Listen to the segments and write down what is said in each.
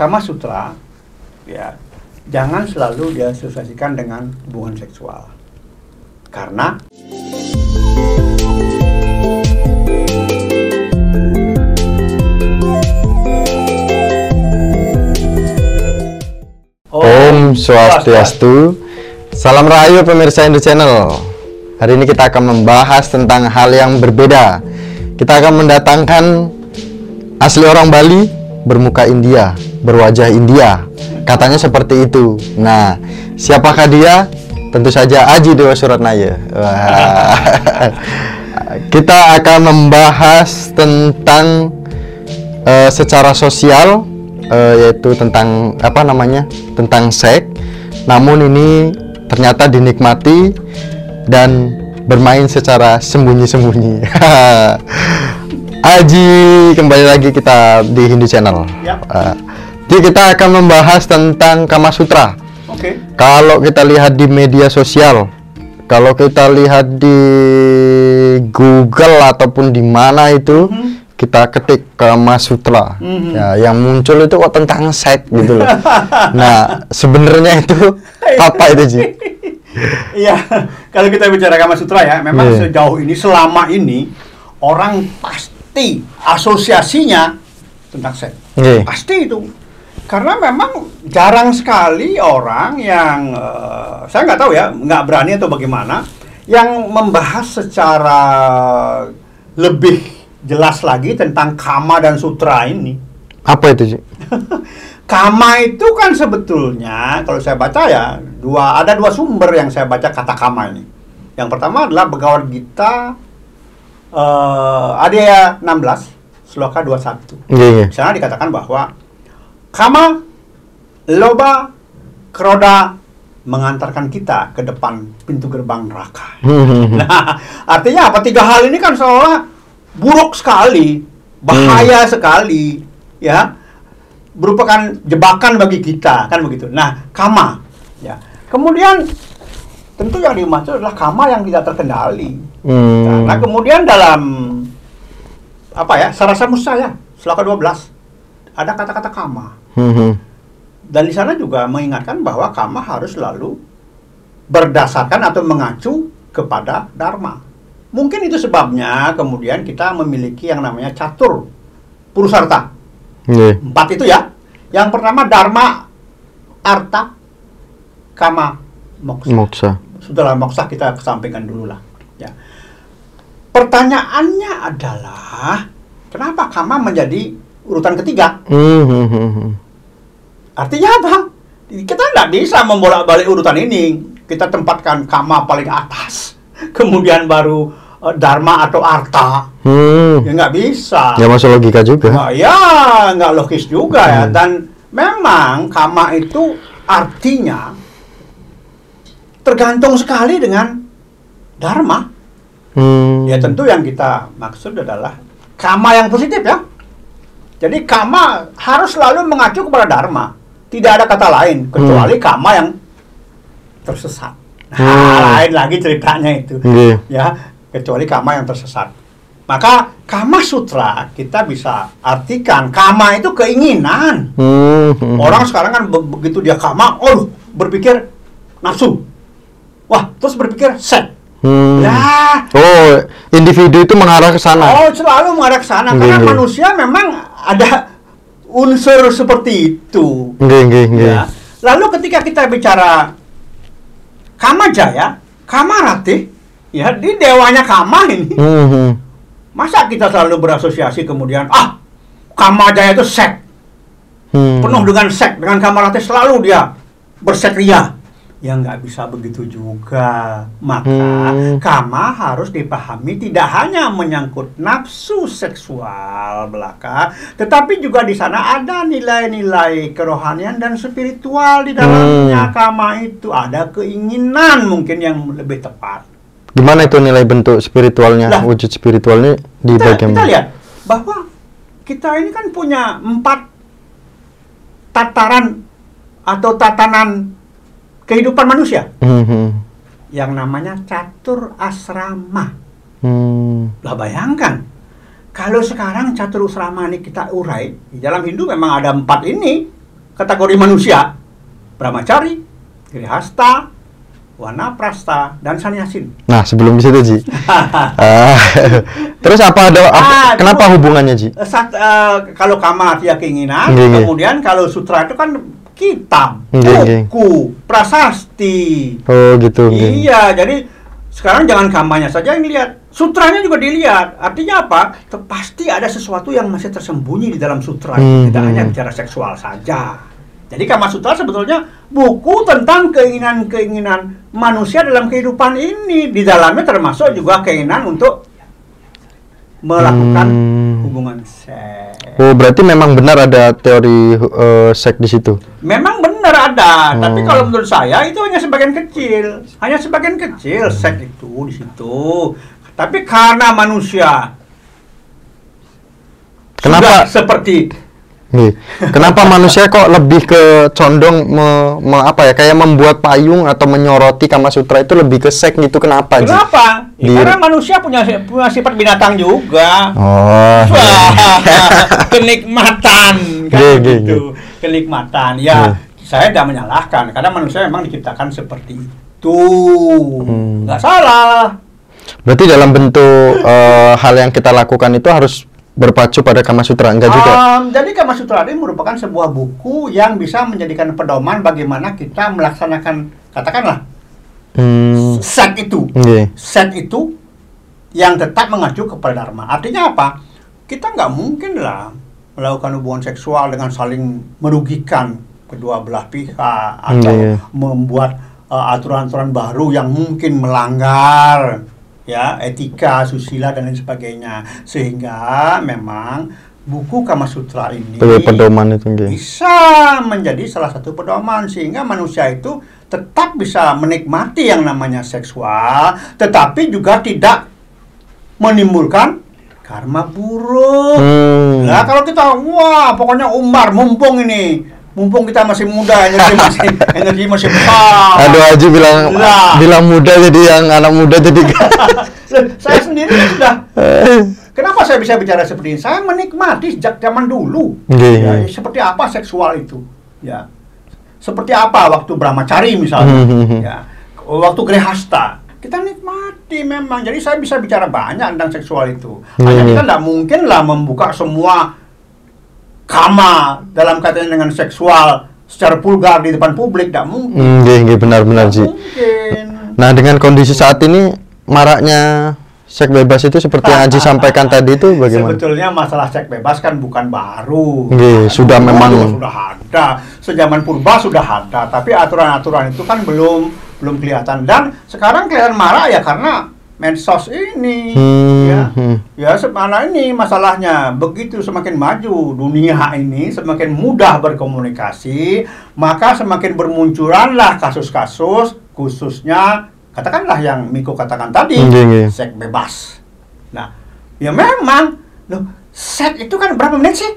Kama Sutra ya jangan selalu diasosiasikan dengan hubungan seksual. Karena Om Swastiastu. Salam Rahayu pemirsa Indo Channel. Hari ini kita akan membahas tentang hal yang berbeda. Kita akan mendatangkan asli orang Bali bermuka India, berwajah India. Katanya seperti itu. Nah, siapakah dia? Tentu saja Aji Dewa Suratnaya. Kita akan membahas tentang eh, secara sosial eh, yaitu tentang apa namanya tentang seks namun ini ternyata dinikmati dan bermain secara sembunyi-sembunyi Aji kembali lagi kita di Hindu Channel Ya. Eh, jadi kita akan membahas tentang Kama Sutra oke, kalau kita lihat di media sosial, kalau kita lihat di Google ataupun di mana itu, kita ketik Kama Sutra, Mhm. ya, yang muncul itu kok tentang seks gitu loh. nah, sebenarnya itu apa itu Ji? Iya, kalau kita bicara Kama Sutra ya, memang Iya. sejauh ini selama ini orang pasti asosiasinya tentang seks. Iya. Pasti itu. Karena memang jarang sekali orang yang eh, saya nggak tahu ya, nggak berani atau bagaimana, yang membahas secara lebih jelas lagi tentang kama dan sutra ini. Apa itu Ji? Kama itu kan sebetulnya kalau saya baca ya dua ada dua sumber yang saya baca kata kama ini. Yang pertama adalah Bhagavad Gita eh Adya 16 Sloka 21. Iya, iya. Di sana dikatakan bahwa kama, loba, kroda mengantarkan kita ke depan pintu gerbang neraka. Nah, artinya apa? Tiga hal ini kan seolah buruk sekali, bahaya sekali, ya, merupakan jebakan bagi kita, kan begitu. Nah, kama, ya. Kemudian tentu yang dimaksud adalah kama yang tidak terkendali. Hmm. Karena kemudian dalam apa ya, Sarasa Musaya, Selaka 12 ada kata-kata kama. Hmm. Dan di sana juga mengingatkan bahwa kama harus selalu berdasarkan atau mengacu kepada dharma. Mungkin itu sebabnya kemudian kita memiliki yang namanya catur purusarta. Iya. Empat itu ya. Yang pertama dharma, arta, kama, moksa. Moksa. Sudahlah moksa kita kesampingkan dulu lah. Ya. Pertanyaannya adalah kenapa kama menjadi urutan ketiga? Hmm, hmm, hmm. Artinya apa? Kita tidak bisa membolak-balik urutan ini. Kita tempatkan kama paling atas, kemudian baru eh, dharma atau arta. Hmm. Ya nggak bisa. Ya masuk logika juga. Nah, ya nggak logis juga ya. Hmm. Dan memang kama itu artinya tergantung sekali dengan dharma. Hmm. Ya tentu yang kita maksud adalah kama yang positif ya. Jadi kama harus selalu mengacu kepada dharma. Tidak ada kata lain kecuali kama yang tersesat. Nah, Hmm. lain lagi ceritanya itu. Iya. Ya, kecuali kama yang tersesat. Maka kama sutra kita bisa artikan kama itu keinginan. Hmm, hmm. Orang sekarang kan be- begitu dia kama, oh berpikir nafsu. Wah, terus berpikir seks. Hmm. Lah, Oh, individu itu mengarah ke sana. Oh, selalu mengarah ke sana karena Nggih, nggih. manusia memang ada unsur seperti itu. Nggih, nggih. Ya. Lalu ketika kita bicara Kama Jaya, Kama Ratih, ya di dewanya Kama ini, Hmm, hmm. masa kita selalu berasosiasi kemudian ah Kama Jaya itu seks, Hmm. penuh dengan seks, dengan Kama Ratih selalu dia berseks ria. Ya nggak bisa begitu juga. Maka Hmm. kama harus dipahami tidak hanya menyangkut nafsu seksual belaka, tetapi juga di sana ada nilai-nilai kerohanian dan spiritual di dalamnya. Hmm. Kama itu ada keinginan mungkin yang lebih tepat. Gimana itu nilai bentuk spiritualnya, Lah. wujud spiritualnya di Kita, bagian kita lihat bahwa kita ini kan punya empat tataran atau tatanan kehidupan manusia Hmm, hmm. yang namanya catur asrama. Hmm. Lah bayangkan, kalau sekarang catur asrama ini kita urai, di dalam Hindu memang ada empat ini, kategori manusia Brahmacari, Grihasta, Wanaprasta, dan Sanyasin. Nah, sebelum di situ, Ji. Ah, terus apa ada apa- Ah, kenapa dulu- hubungannya, Ji? Eh, Sat, eh, kalau kama artinya keinginan, Iya, iya. kemudian kalau sutra itu kan kitab, Iya, iya. buku, prasasti. Oh, gitu. Iya, jadi sekarang jangan kamanya saja yang dilihat, sutranya juga dilihat. Artinya apa? Pasti ada sesuatu yang masih tersembunyi di dalam sutra, Hmm, tidak hanya hmm. bicara seksual saja. Jadi Kama Sutra sebetulnya buku tentang keinginan-keinginan manusia dalam kehidupan ini. Di dalamnya termasuk juga keinginan untuk melakukan Hmm. hubungan seks. Oh, berarti memang benar ada teori eh, seks di situ. Memang benar ada, tapi Hmm. kalau menurut saya itu hanya sebagian kecil, hanya sebagian kecil seks itu di situ. Tapi karena manusia Kenapa? sudah seperti Nih, kenapa manusia kok lebih ke condong me- me- apa ya kayak membuat payung atau menyoroti Kama Sutra itu lebih ke seks gitu kenapa? Ji? kenapa? Ya, Di- karena manusia punya punya sifat binatang juga. Oh. Wah, kenikmatan kan Iya, iya, gitu. Kenikmatan. Iya. Ya, saya tidak menyalahkan karena manusia memang diciptakan seperti itu. Hmm. Salah. Berarti dalam bentuk eh, hal yang kita lakukan itu harus berpacu pada Kama Sutra enggak juga? Um, jadi Kama Sutra ini merupakan sebuah buku yang bisa menjadikan pedoman bagaimana kita melaksanakan katakanlah Hmm. set itu. Iya. Set itu yang tetap mengacu kepada Dharma. Artinya apa? Kita nggak mungkin lah melakukan hubungan seksual dengan saling merugikan kedua belah pihak atau Iya. membuat uh, aturan-aturan baru yang mungkin melanggar ya etika, susila dan lain sebagainya. Sehingga memang buku Kama Sutra ini Sebagai pedoman itu bisa menjadi salah satu pedoman sehingga manusia itu tetap bisa menikmati yang namanya seksual tetapi juga tidak menimbulkan karma buruk. Hmm. Nah, kalau kita wah pokoknya umbar mumpung ini mumpung kita masih muda energi masih energi masih besar. Aduh Haji bilang Lah. bilang muda jadi yang anak muda jadi saya sendiri kan sudah Kenapa saya bisa bicara seperti ini? Saya menikmati sejak zaman dulu. Nggih, Ya, nggih. seperti apa seksual itu? Ya. Seperti apa waktu Brahmacari misalnya? Hmm, hmm, hmm. ya. Waktu Grehasta. Kita nikmati memang. Jadi saya bisa bicara banyak tentang seksual itu. Hanya kita tidak mungkin lah membuka semua kama dalam kaitannya dengan seksual secara vulgar di depan publik. Tidak mungkin. Nggih, nggih, benar-benar mungkin. Nah, dengan kondisi saat ini maraknya seks bebas itu seperti yang Haji sampaikan tadi itu bagaimana? Sebetulnya masalah seks bebas kan bukan baru. Nggih, sudah Dulu memang- sudah ada. Sejaman purba sudah ada, tapi aturan-aturan itu kan belum belum kelihatan dan sekarang kelihatan marah ya karena medsos ini. Hmm, Ya. hmm. Ya, semana ini masalahnya. Begitu semakin maju dunia ini, semakin mudah berkomunikasi, maka semakin bermunculanlah kasus-kasus khususnya katakanlah yang Miko katakan tadi, Nggih, nggih. seks bebas. Nah, ya memang loh, seks itu kan berapa menit sih?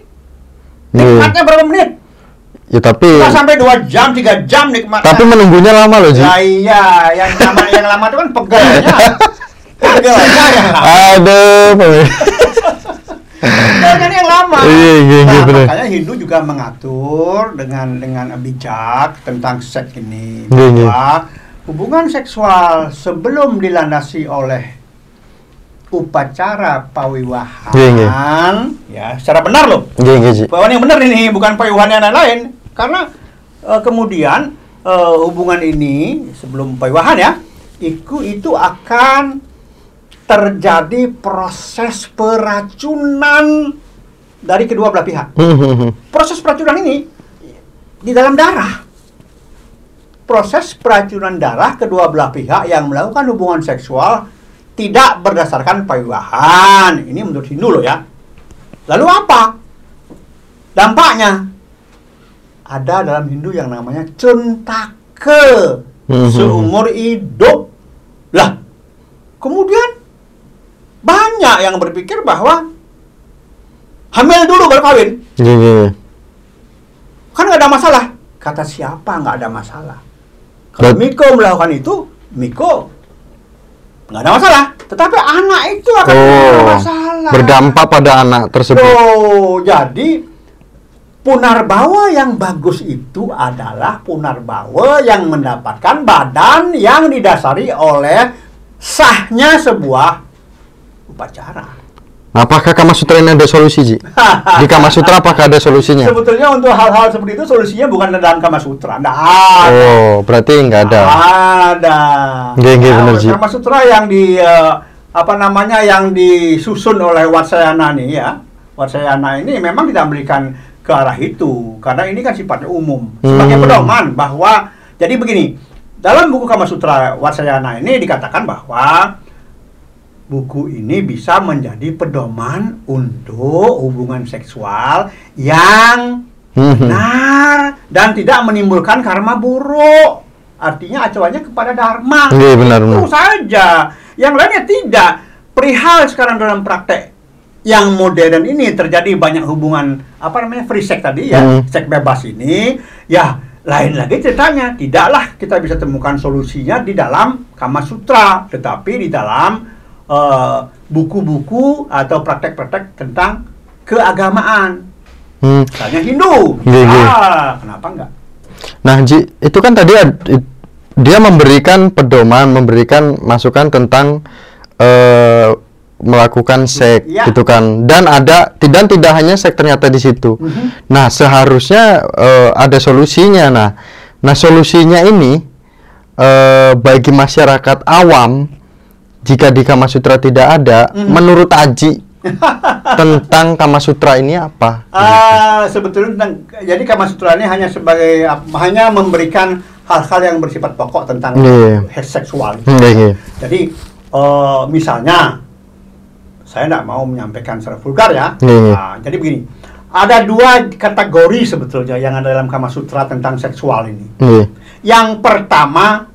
Nggih. Nikmatnya berapa menit? Ya tapi Nggak sampai 2 jam, 3 jam nikmatnya. tapi menunggunya lama loh, Ji. Ya iya, yang lama yang lama itu kan pegelnya. pegelnya yang lama. Aduh. Pegelnya yang lama. Iya, iya, iya, Nah, benar. makanya Hindu juga mengatur dengan dengan bijak tentang seks ini Iya, iya. Hubungan seksual sebelum dilandasi oleh upacara pawiwahan Iya, iya. ya secara benar loh Nggih, nggih, Ji. Pawiwahan yang benar ini bukan pawiwahan yang lain karena eh, kemudian eh, hubungan ini sebelum pawiwahan ya itu itu akan terjadi proses peracunan dari kedua belah pihak Hmm, hmm, hmm. proses peracunan ini di dalam darah. Proses peracunan darah kedua belah pihak yang melakukan hubungan seksual tidak berdasarkan pawiwahan. Ini menurut Hindu loh ya. Lalu apa? Dampaknya ada dalam Hindu yang namanya cuntake Mhm. seumur hidup. Lah, kemudian banyak yang berpikir bahwa hamil dulu baru kawin. Nggih, nggih. Kan nggak ada masalah. Kata siapa nggak ada masalah? Kalau Bet- Miko melakukan itu, Miko nggak ada masalah. Tetapi anak itu akan ada Oh, masalah. berdampak pada anak tersebut. Oh, jadi Punarbawa yang bagus itu adalah punarbawa yang mendapatkan badan yang didasari oleh sahnya sebuah upacara. Apakah Kama Sutra ini ada solusi, Ji? Di Kama Sutra apakah ada solusinya? Sebetulnya untuk hal-hal seperti itu solusinya bukan dalam Kama Sutra. Nggak ada. Oh, berarti nggak ada. Ada. Nggih, Nah, bener, Ji. Kama Sutra yang di eh, apa namanya yang disusun oleh Watsayana nih ya. Watsayana ini memang tidak memberikan ke arah itu karena ini kan sifatnya umum sebagai Hmm. pedoman bahwa jadi begini dalam buku Kama Sutra Watsayana ini dikatakan bahwa buku ini bisa menjadi pedoman untuk hubungan seksual yang Mhm. benar dan tidak menimbulkan karma buruk. Artinya acuannya kepada dharma. Iya, benar, Itu saja. Yang lainnya tidak. Perihal sekarang dalam praktek yang modern ini terjadi banyak hubungan apa namanya free sex tadi ya, Hmm. seks bebas ini, ya lain lagi ceritanya. Tidaklah kita bisa temukan solusinya di dalam Kama Sutra, tetapi di dalam eh, buku-buku atau praktek-praktek tentang keagamaan. Hmm. Misalnya Hindu. Iya, iya. Ah, kenapa enggak? Nah, Ji, itu kan tadi dia memberikan pedoman, memberikan masukan tentang eh, melakukan seks Ya. gitu kan. Dan ada tidak tidak hanya seks ternyata di situ. Mhm. Nah, seharusnya eh, ada solusinya. Nah, nah solusinya ini eh, bagi masyarakat awam jika di Kama Sutra tidak ada, Mhm. menurut Aji tentang Kama Sutra ini apa? Ah, sebetulnya tentang- jadi Kama Sutra ini hanya sebagai hanya memberikan hal-hal yang bersifat pokok tentang Iya. seksual. Hmm, iya, iya. Jadi eh, misalnya saya tidak mau menyampaikan secara vulgar ya. Iya, iya. Ah, jadi begini, ada dua kategori sebetulnya yang ada dalam Kama Sutra tentang seksual ini. Iya. Yang pertama,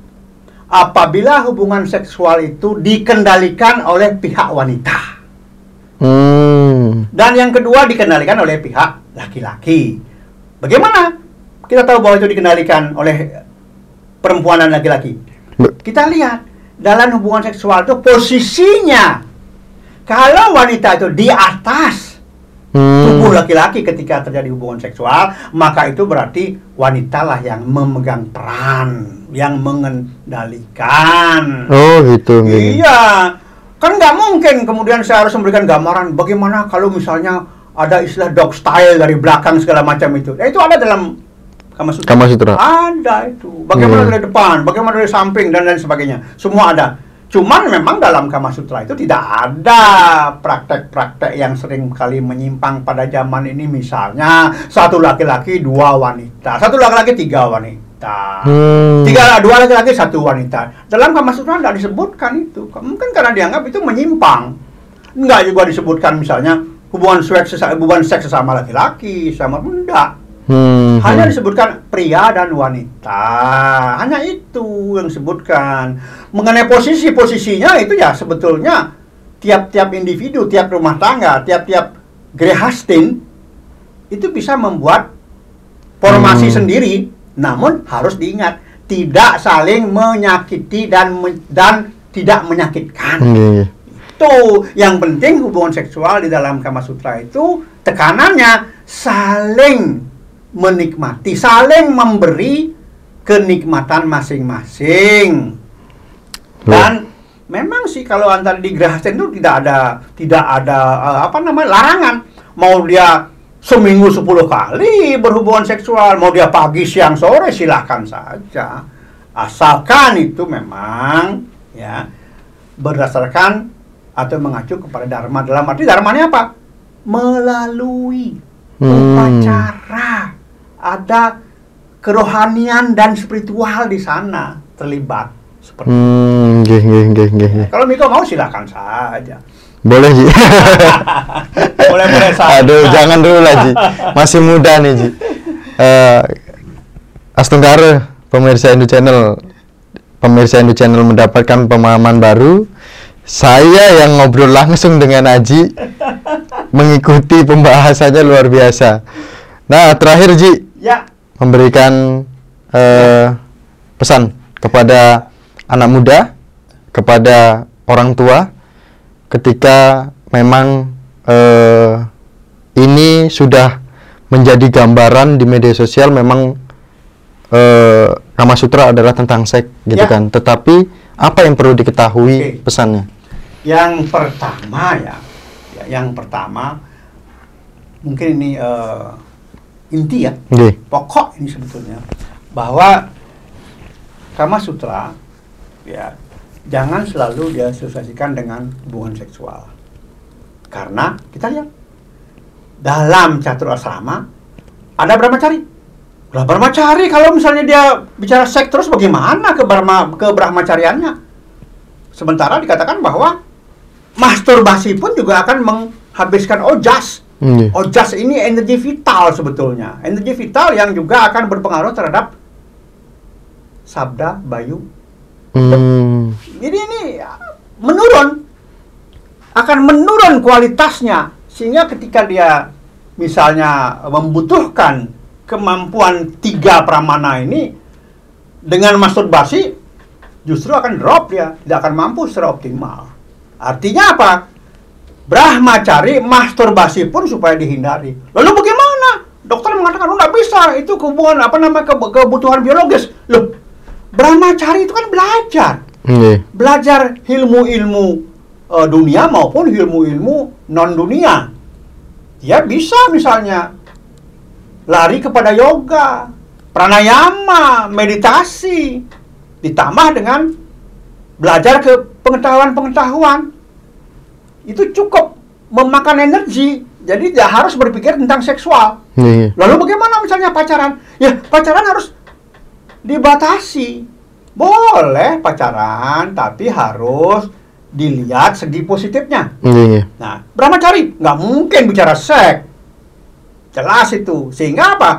apabila hubungan seksual itu dikendalikan oleh pihak wanita. Hmm. Dan yang kedua dikendalikan oleh pihak laki-laki. Bagaimana kita tahu bahwa itu dikendalikan oleh perempuan dan laki-laki? Kita lihat dalam hubungan seksual itu posisinya. Kalau wanita itu di atas Hmm. tubuh laki-laki ketika terjadi hubungan seksual, maka itu berarti wanitalah yang memegang peran, yang mengendalikan. Oh gitu. Iya, kan nggak mungkin kemudian saya harus memberikan gambaran bagaimana kalau misalnya ada istilah dog style dari belakang segala macam itu. Nah, itu ada dalam Kama Sutra. Kama Sutra. Ada itu. Bagaimana Hmm. dari depan, bagaimana dari samping dan lain sebagainya. Semua ada. Cuman memang dalam Kama Sutra itu tidak ada praktek-praktek yang sering kali menyimpang pada zaman ini misalnya satu laki-laki dua wanita, satu laki-laki tiga wanita. Hmm. Tiga dua laki-laki satu wanita. Dalam Kama Sutra tidak disebutkan itu. Mungkin karena dianggap itu menyimpang. Enggak juga disebutkan misalnya hubungan seks sesama, hubungan seks sesama laki-laki sama enggak. Hmm. Hanya disebutkan pria dan wanita. Hanya itu yang disebutkan. Mengenai posisi-posisinya itu ya sebetulnya tiap-tiap individu, tiap rumah tangga, tiap-tiap grehastin itu bisa membuat formasi Hmm. sendiri. Namun harus diingat tidak saling menyakiti dan dan tidak menyakitkan. Iya. Itu yang penting hubungan seksual di dalam Kama Sutra itu tekanannya saling menikmati, saling memberi kenikmatan masing-masing. Dan memang sih kalau antara di Grahastin itu tidak ada tidak ada eh, apa namanya larangan. Mau dia seminggu 10 kali berhubungan seksual, mau dia pagi, siang, sore silahkan saja. Asalkan itu memang ya berdasarkan atau mengacu kepada dharma dalam arti dharmanya apa? Melalui Hmm. upacara ada kerohanian dan spiritual di sana terlibat seperti Hmm, nggih, nggih, nggih, nggih. kalau Miko mau silakan saja Boleh, Ji. boleh boleh saja Aduh, jangan dulu lah, Ji. Masih muda nih, Ji. Astenggara, pemirsa Indo Channel. Pemirsa Indo Channel mendapatkan pemahaman baru. Saya yang ngobrol langsung dengan Aji mengikuti pembahasannya luar biasa. Nah, terakhir Ji, ya memberikan eh, pesan kepada anak muda, kepada orang tua, ketika memang eh, ini sudah menjadi gambaran di media sosial memang eh, Kama Sutra adalah tentang seks gitu Ya. kan. Tetapi apa yang perlu diketahui Oke. pesannya? Yang pertama ya, ya, yang pertama mungkin ini eh, inti ya, Oke. pokok ini sebetulnya bahwa Kama Sutra ya jangan selalu diasosiasikan dengan hubungan seksual. Karena kita lihat dalam catur asrama ada brahmacari. Lah brahmacari kalau misalnya dia bicara seks terus bagaimana ke brahma ke brahmacariannya? Sementara dikatakan bahwa masturbasi pun juga akan menghabiskan ojas. Oke. Ojas ini energi vital sebetulnya. Energi vital yang juga akan berpengaruh terhadap sabda, bayu. Hmm. Jadi ini ya, menurun. Akan menurun kualitasnya. Sehingga ketika dia misalnya membutuhkan kemampuan tiga pramana ini dengan masturbasi justru akan drop dia. Tidak akan mampu secara optimal. Artinya apa? Brahmacari masturbasi pun supaya dihindari. Lalu bagaimana? Dokter mengatakan, oh nggak bisa, itu hubungan apa ke- kebutuhan biologis. Loh, Brahmacari itu kan belajar, Oke. belajar ilmu-ilmu eh, dunia maupun ilmu-ilmu non dunia. Dia bisa misalnya lari kepada yoga, pranayama, meditasi, ditambah dengan belajar ke pengetahuan-pengetahuan itu cukup memakan energi. Jadi tidak harus berpikir tentang seksual. Oke. Lalu bagaimana misalnya pacaran? Ya pacaran harus dibatasi. Boleh pacaran, tapi harus dilihat segi positifnya. Oke. Nah, brahmacari nggak mungkin bicara seks. Jelas itu. Sehingga apa?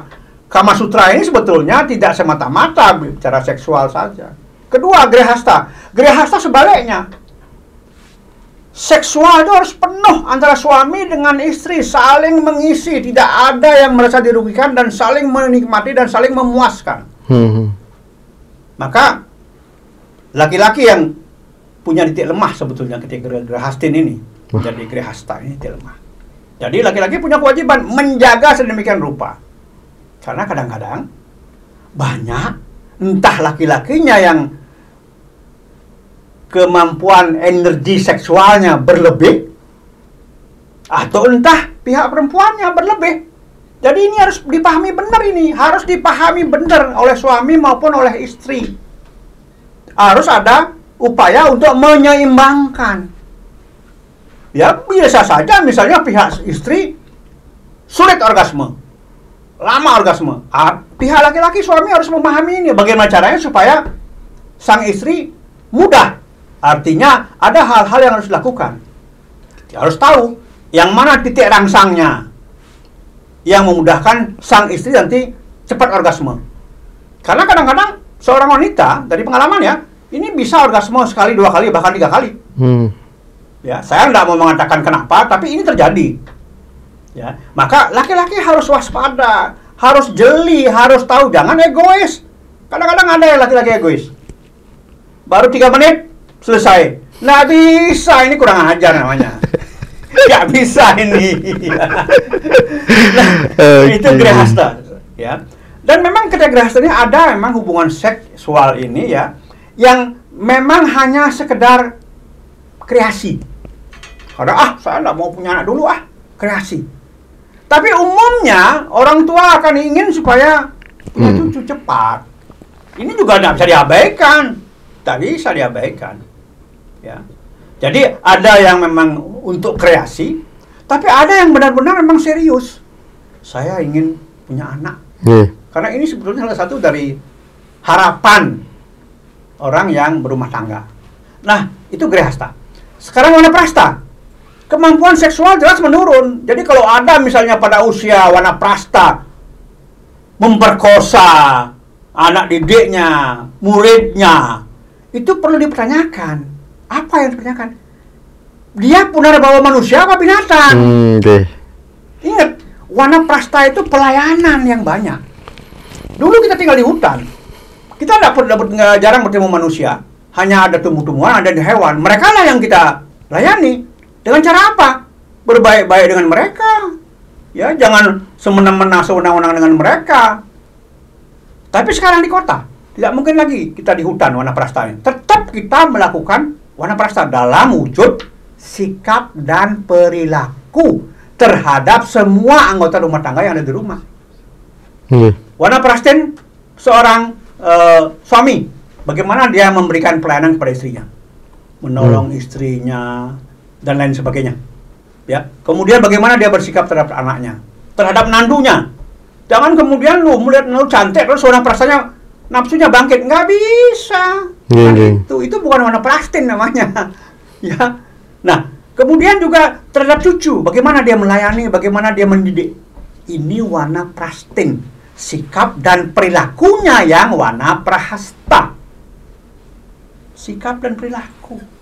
Kama Sutra ini sebetulnya tidak semata-mata bicara seksual saja. Kedua, grehasta. Grehasta sebaliknya. Seksual itu harus penuh antara suami dengan istri, saling mengisi, tidak ada yang merasa dirugikan dan saling menikmati dan saling memuaskan. Hmm. Maka laki-laki yang punya titik lemah sebetulnya ketika grehastin ini Wah. menjadi grehasta ini titik lemah. Jadi laki-laki punya kewajiban menjaga sedemikian rupa. Karena kadang-kadang banyak entah laki-lakinya yang kemampuan energi seksualnya berlebih atau entah pihak perempuannya berlebih. Jadi ini harus dipahami benar ini, harus dipahami benar oleh suami maupun oleh istri. Harus ada upaya untuk menyeimbangkan. Ya biasa saja misalnya pihak istri sulit orgasme, lama orgasme. Pihak laki-laki suami harus memahami ini. Bagaimana caranya supaya sang istri mudah. Artinya ada hal-hal yang harus dilakukan. Dia harus tahu yang mana titik rangsangnya yang memudahkan sang istri nanti cepat orgasme. Karena kadang-kadang seorang wanita dari pengalaman ya, ini bisa orgasme sekali, dua kali, bahkan tiga kali. Hmm. Ya, saya nggak mau mengatakan kenapa, tapi ini terjadi. Ya, maka laki-laki harus waspada, harus jeli, harus tahu, jangan egois. Kadang-kadang ada yang laki-laki egois. Baru tiga menit selesai. Nggak bisa, ini kurang ajar namanya. Nggak bisa ini. nah, itu Oke. grehasta, ya. Dan memang ketika grehasta ini ada memang hubungan seksual ini ya, yang memang hanya sekedar kreasi. Karena ah saya nggak mau punya anak dulu ah kreasi. Tapi umumnya orang tua akan ingin supaya punya Hmm. cucu cepat. Ini juga tidak bisa diabaikan, tak bisa diabaikan. Ya. Jadi ada yang memang untuk kreasi, tapi ada yang benar-benar memang serius. Saya ingin punya anak. Oke. Karena ini sebetulnya salah satu dari harapan orang yang berumah tangga. Nah, itu grehasta. Sekarang warna prasta. Kemampuan seksual jelas menurun. Jadi kalau ada misalnya pada usia warna prasta memperkosa anak didiknya, muridnya, itu perlu dipertanyakan. Apa yang dipertanyakan? Dia punarbawa manusia apa binatang? Hmm. Ingat, warna prasta itu pelayanan yang banyak. Dulu kita tinggal di hutan. Kita dapat dapat jarang bertemu manusia. Hanya ada tumbuh-tumbuhan, ada hewan. Mereka lah yang kita layani. Dengan cara apa? Berbaik-baik dengan mereka. Ya, jangan semena-mena sewenang-wenang dengan mereka. Tapi sekarang di kota, tidak mungkin lagi kita di hutan warna prasta ini. Tetap kita melakukan warna prasta dalam wujud sikap dan perilaku terhadap semua anggota rumah tangga yang ada di rumah. Warna Prastin seorang eh, suami, bagaimana dia memberikan pelayanan kepada istrinya, menolong istrinya dan lain sebagainya. Ya, kemudian bagaimana dia bersikap terhadap anaknya, terhadap nandunya. Jangan kemudian lu melihat lu cantik terus warna prastanya nafsunya bangkit, nggak bisa. Iya, Nah, iya. itu itu bukan warna Prastin namanya. ya. Nah, kemudian juga terhadap cucu, bagaimana dia melayani, bagaimana dia mendidik. Ini warna Prastin. Sikap dan perilakunya yang warna Prahasta. Sikap dan perilaku.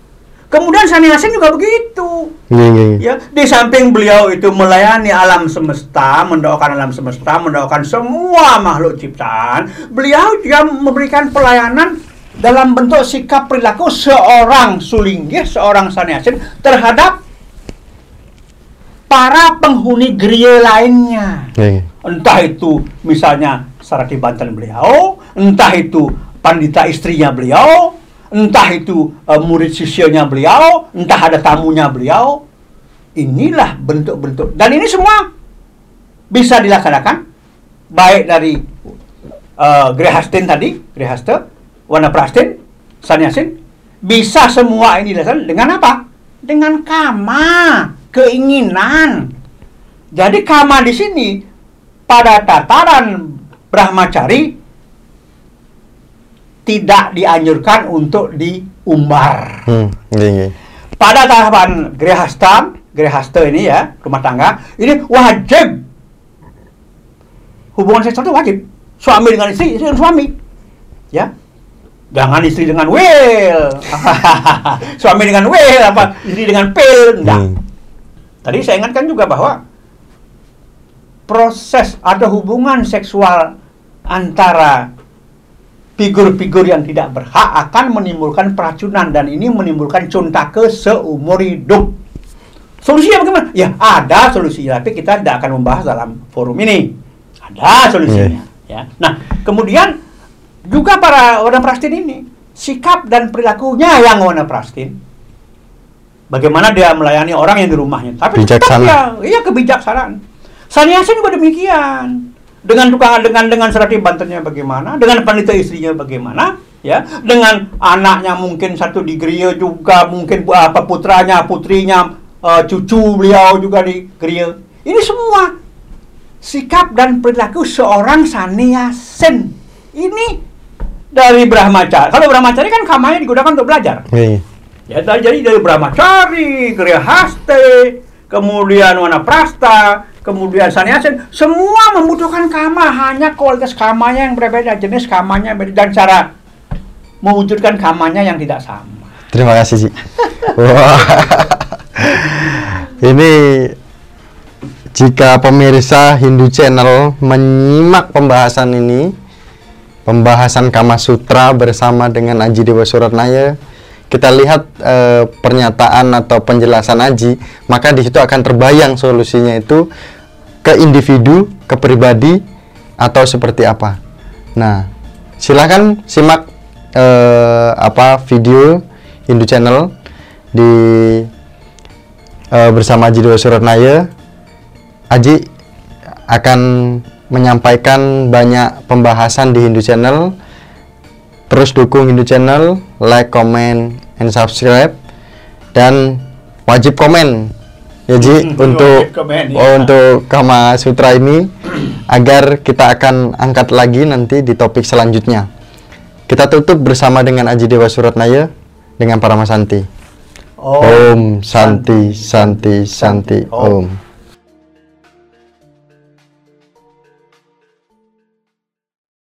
Kemudian Saniasin juga begitu. Nggih, nggih, nggih. Ya, di samping beliau itu melayani alam semesta, mendoakan alam semesta, mendoakan semua makhluk ciptaan, beliau juga memberikan pelayanan dalam bentuk sikap perilaku seorang sulinggih, seorang saniasin terhadap para penghuni gereja lainnya. Entah itu misalnya Sarati Banten beliau, entah itu pandita istrinya beliau, entah itu eh, murid sisyanya beliau, entah ada tamunya beliau. Inilah bentuk-bentuk dan ini semua bisa dilaksanakan baik dari uh, Grehastin tadi, Grehaste, Warna Prastin, Sanyasin, bisa semua ini dilaksanakan dengan apa? Dengan kama, keinginan. Jadi kama di sini pada tataran Brahmacari tidak dianjurkan untuk diumbar. Hmm, nggih, nggih. Pada tahapan Grehasta, Grehaste ini ya, rumah tangga, ini wajib. Hubungan seksual itu wajib. Suami dengan istri, istri dengan suami. Ya. Jangan istri dengan will. suami dengan will apa istri dengan pil. Enggak. Hmm. Tadi saya ingatkan juga bahwa proses ada hubungan seksual antara figur-figur yang tidak berhak akan menimbulkan peracunan dan ini menimbulkan cuntake seumur hidup. Solusinya bagaimana? Ya ada solusinya, tapi kita tidak akan membahas dalam forum ini. Ada solusinya. Ya. Nah, kemudian juga para warna prastin ini sikap dan perilakunya yang warna prastin. Bagaimana dia melayani orang yang di rumahnya, tapi tetap Bijaksana. dia, iya kebijaksanaan. Sanyasin juga demikian. Dengan tukang dengan dengan serati bantennya bagaimana, dengan panitia istrinya bagaimana, ya, dengan anaknya mungkin satu di gereja juga, mungkin bu- apa putranya, putrinya, eh, cucu beliau juga di gereja. Ini semua sikap dan perilaku seorang saniasen. Ini dari Brahmacari. Kalau Brahmacari kan kamanya digunakan untuk belajar. Nggih, nggih. Ya, dari- jadi dari Brahmacari, Kriya Haste, kemudian Wanaprasta, kemudian Sanyasin, semua membutuhkan kama, hanya kualitas kamanya yang berbeda, jenis kamanya berbeda, dan cara mewujudkan kamanya yang tidak sama. Terima kasih. Wah. Ini jika pemirsa Hindu Channel menyimak pembahasan ini, pembahasan Kama Sutra bersama dengan Aji Dewa Suratnaya, kita lihat eh, pernyataan atau penjelasan Aji, maka di situ akan terbayang solusinya itu ke individu, ke pribadi, atau seperti apa. Nah, silakan simak eh, apa video Hindu Channel di eh, bersama Aji Dewa Suratnaya. Aji akan menyampaikan banyak pembahasan di Hindu Channel. Terus dukung Hindu Channel, like, comment, and subscribe. Dan wajib komen ya Ji Hmm, untuk komen, ya. oh, untuk Kama Sutra ini agar kita akan angkat lagi nanti di topik selanjutnya. Kita tutup bersama dengan Aji Dewa Suratnaya dengan para Santi. Oh, Om Santi Santi Santi Om.